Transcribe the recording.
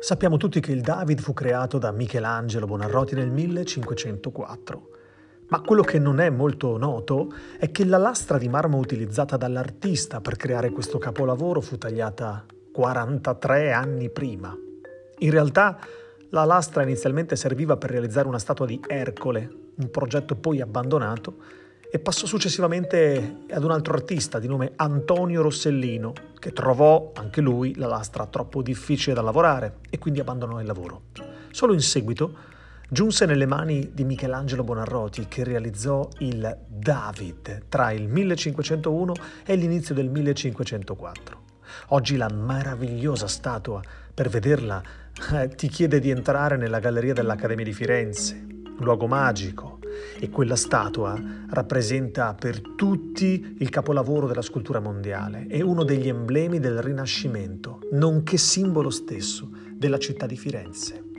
Sappiamo tutti che il David fu creato da Michelangelo Bonarroti nel 1504. Ma quello che non è molto noto è che la lastra di marmo utilizzata dall'artista per creare questo capolavoro fu tagliata 43 anni prima. In realtà la lastra inizialmente serviva per realizzare una statua di Ercole, un progetto poi abbandonato, e passò successivamente ad un altro artista di nome Antonio Rossellino, che trovò anche lui la lastra troppo difficile da lavorare e quindi abbandonò il lavoro. Solo in seguito giunse nelle mani di Michelangelo Bonarroti che realizzò il David tra il 1501 e l'inizio del 1504. Oggi la meravigliosa statua, per vederla, eh, ti chiede di entrare nella galleria dell'Accademia di Firenze, luogo magico, e quella statua rappresenta per tutti il capolavoro della scultura mondiale, è uno degli emblemi del Rinascimento, nonché simbolo stesso della città di Firenze.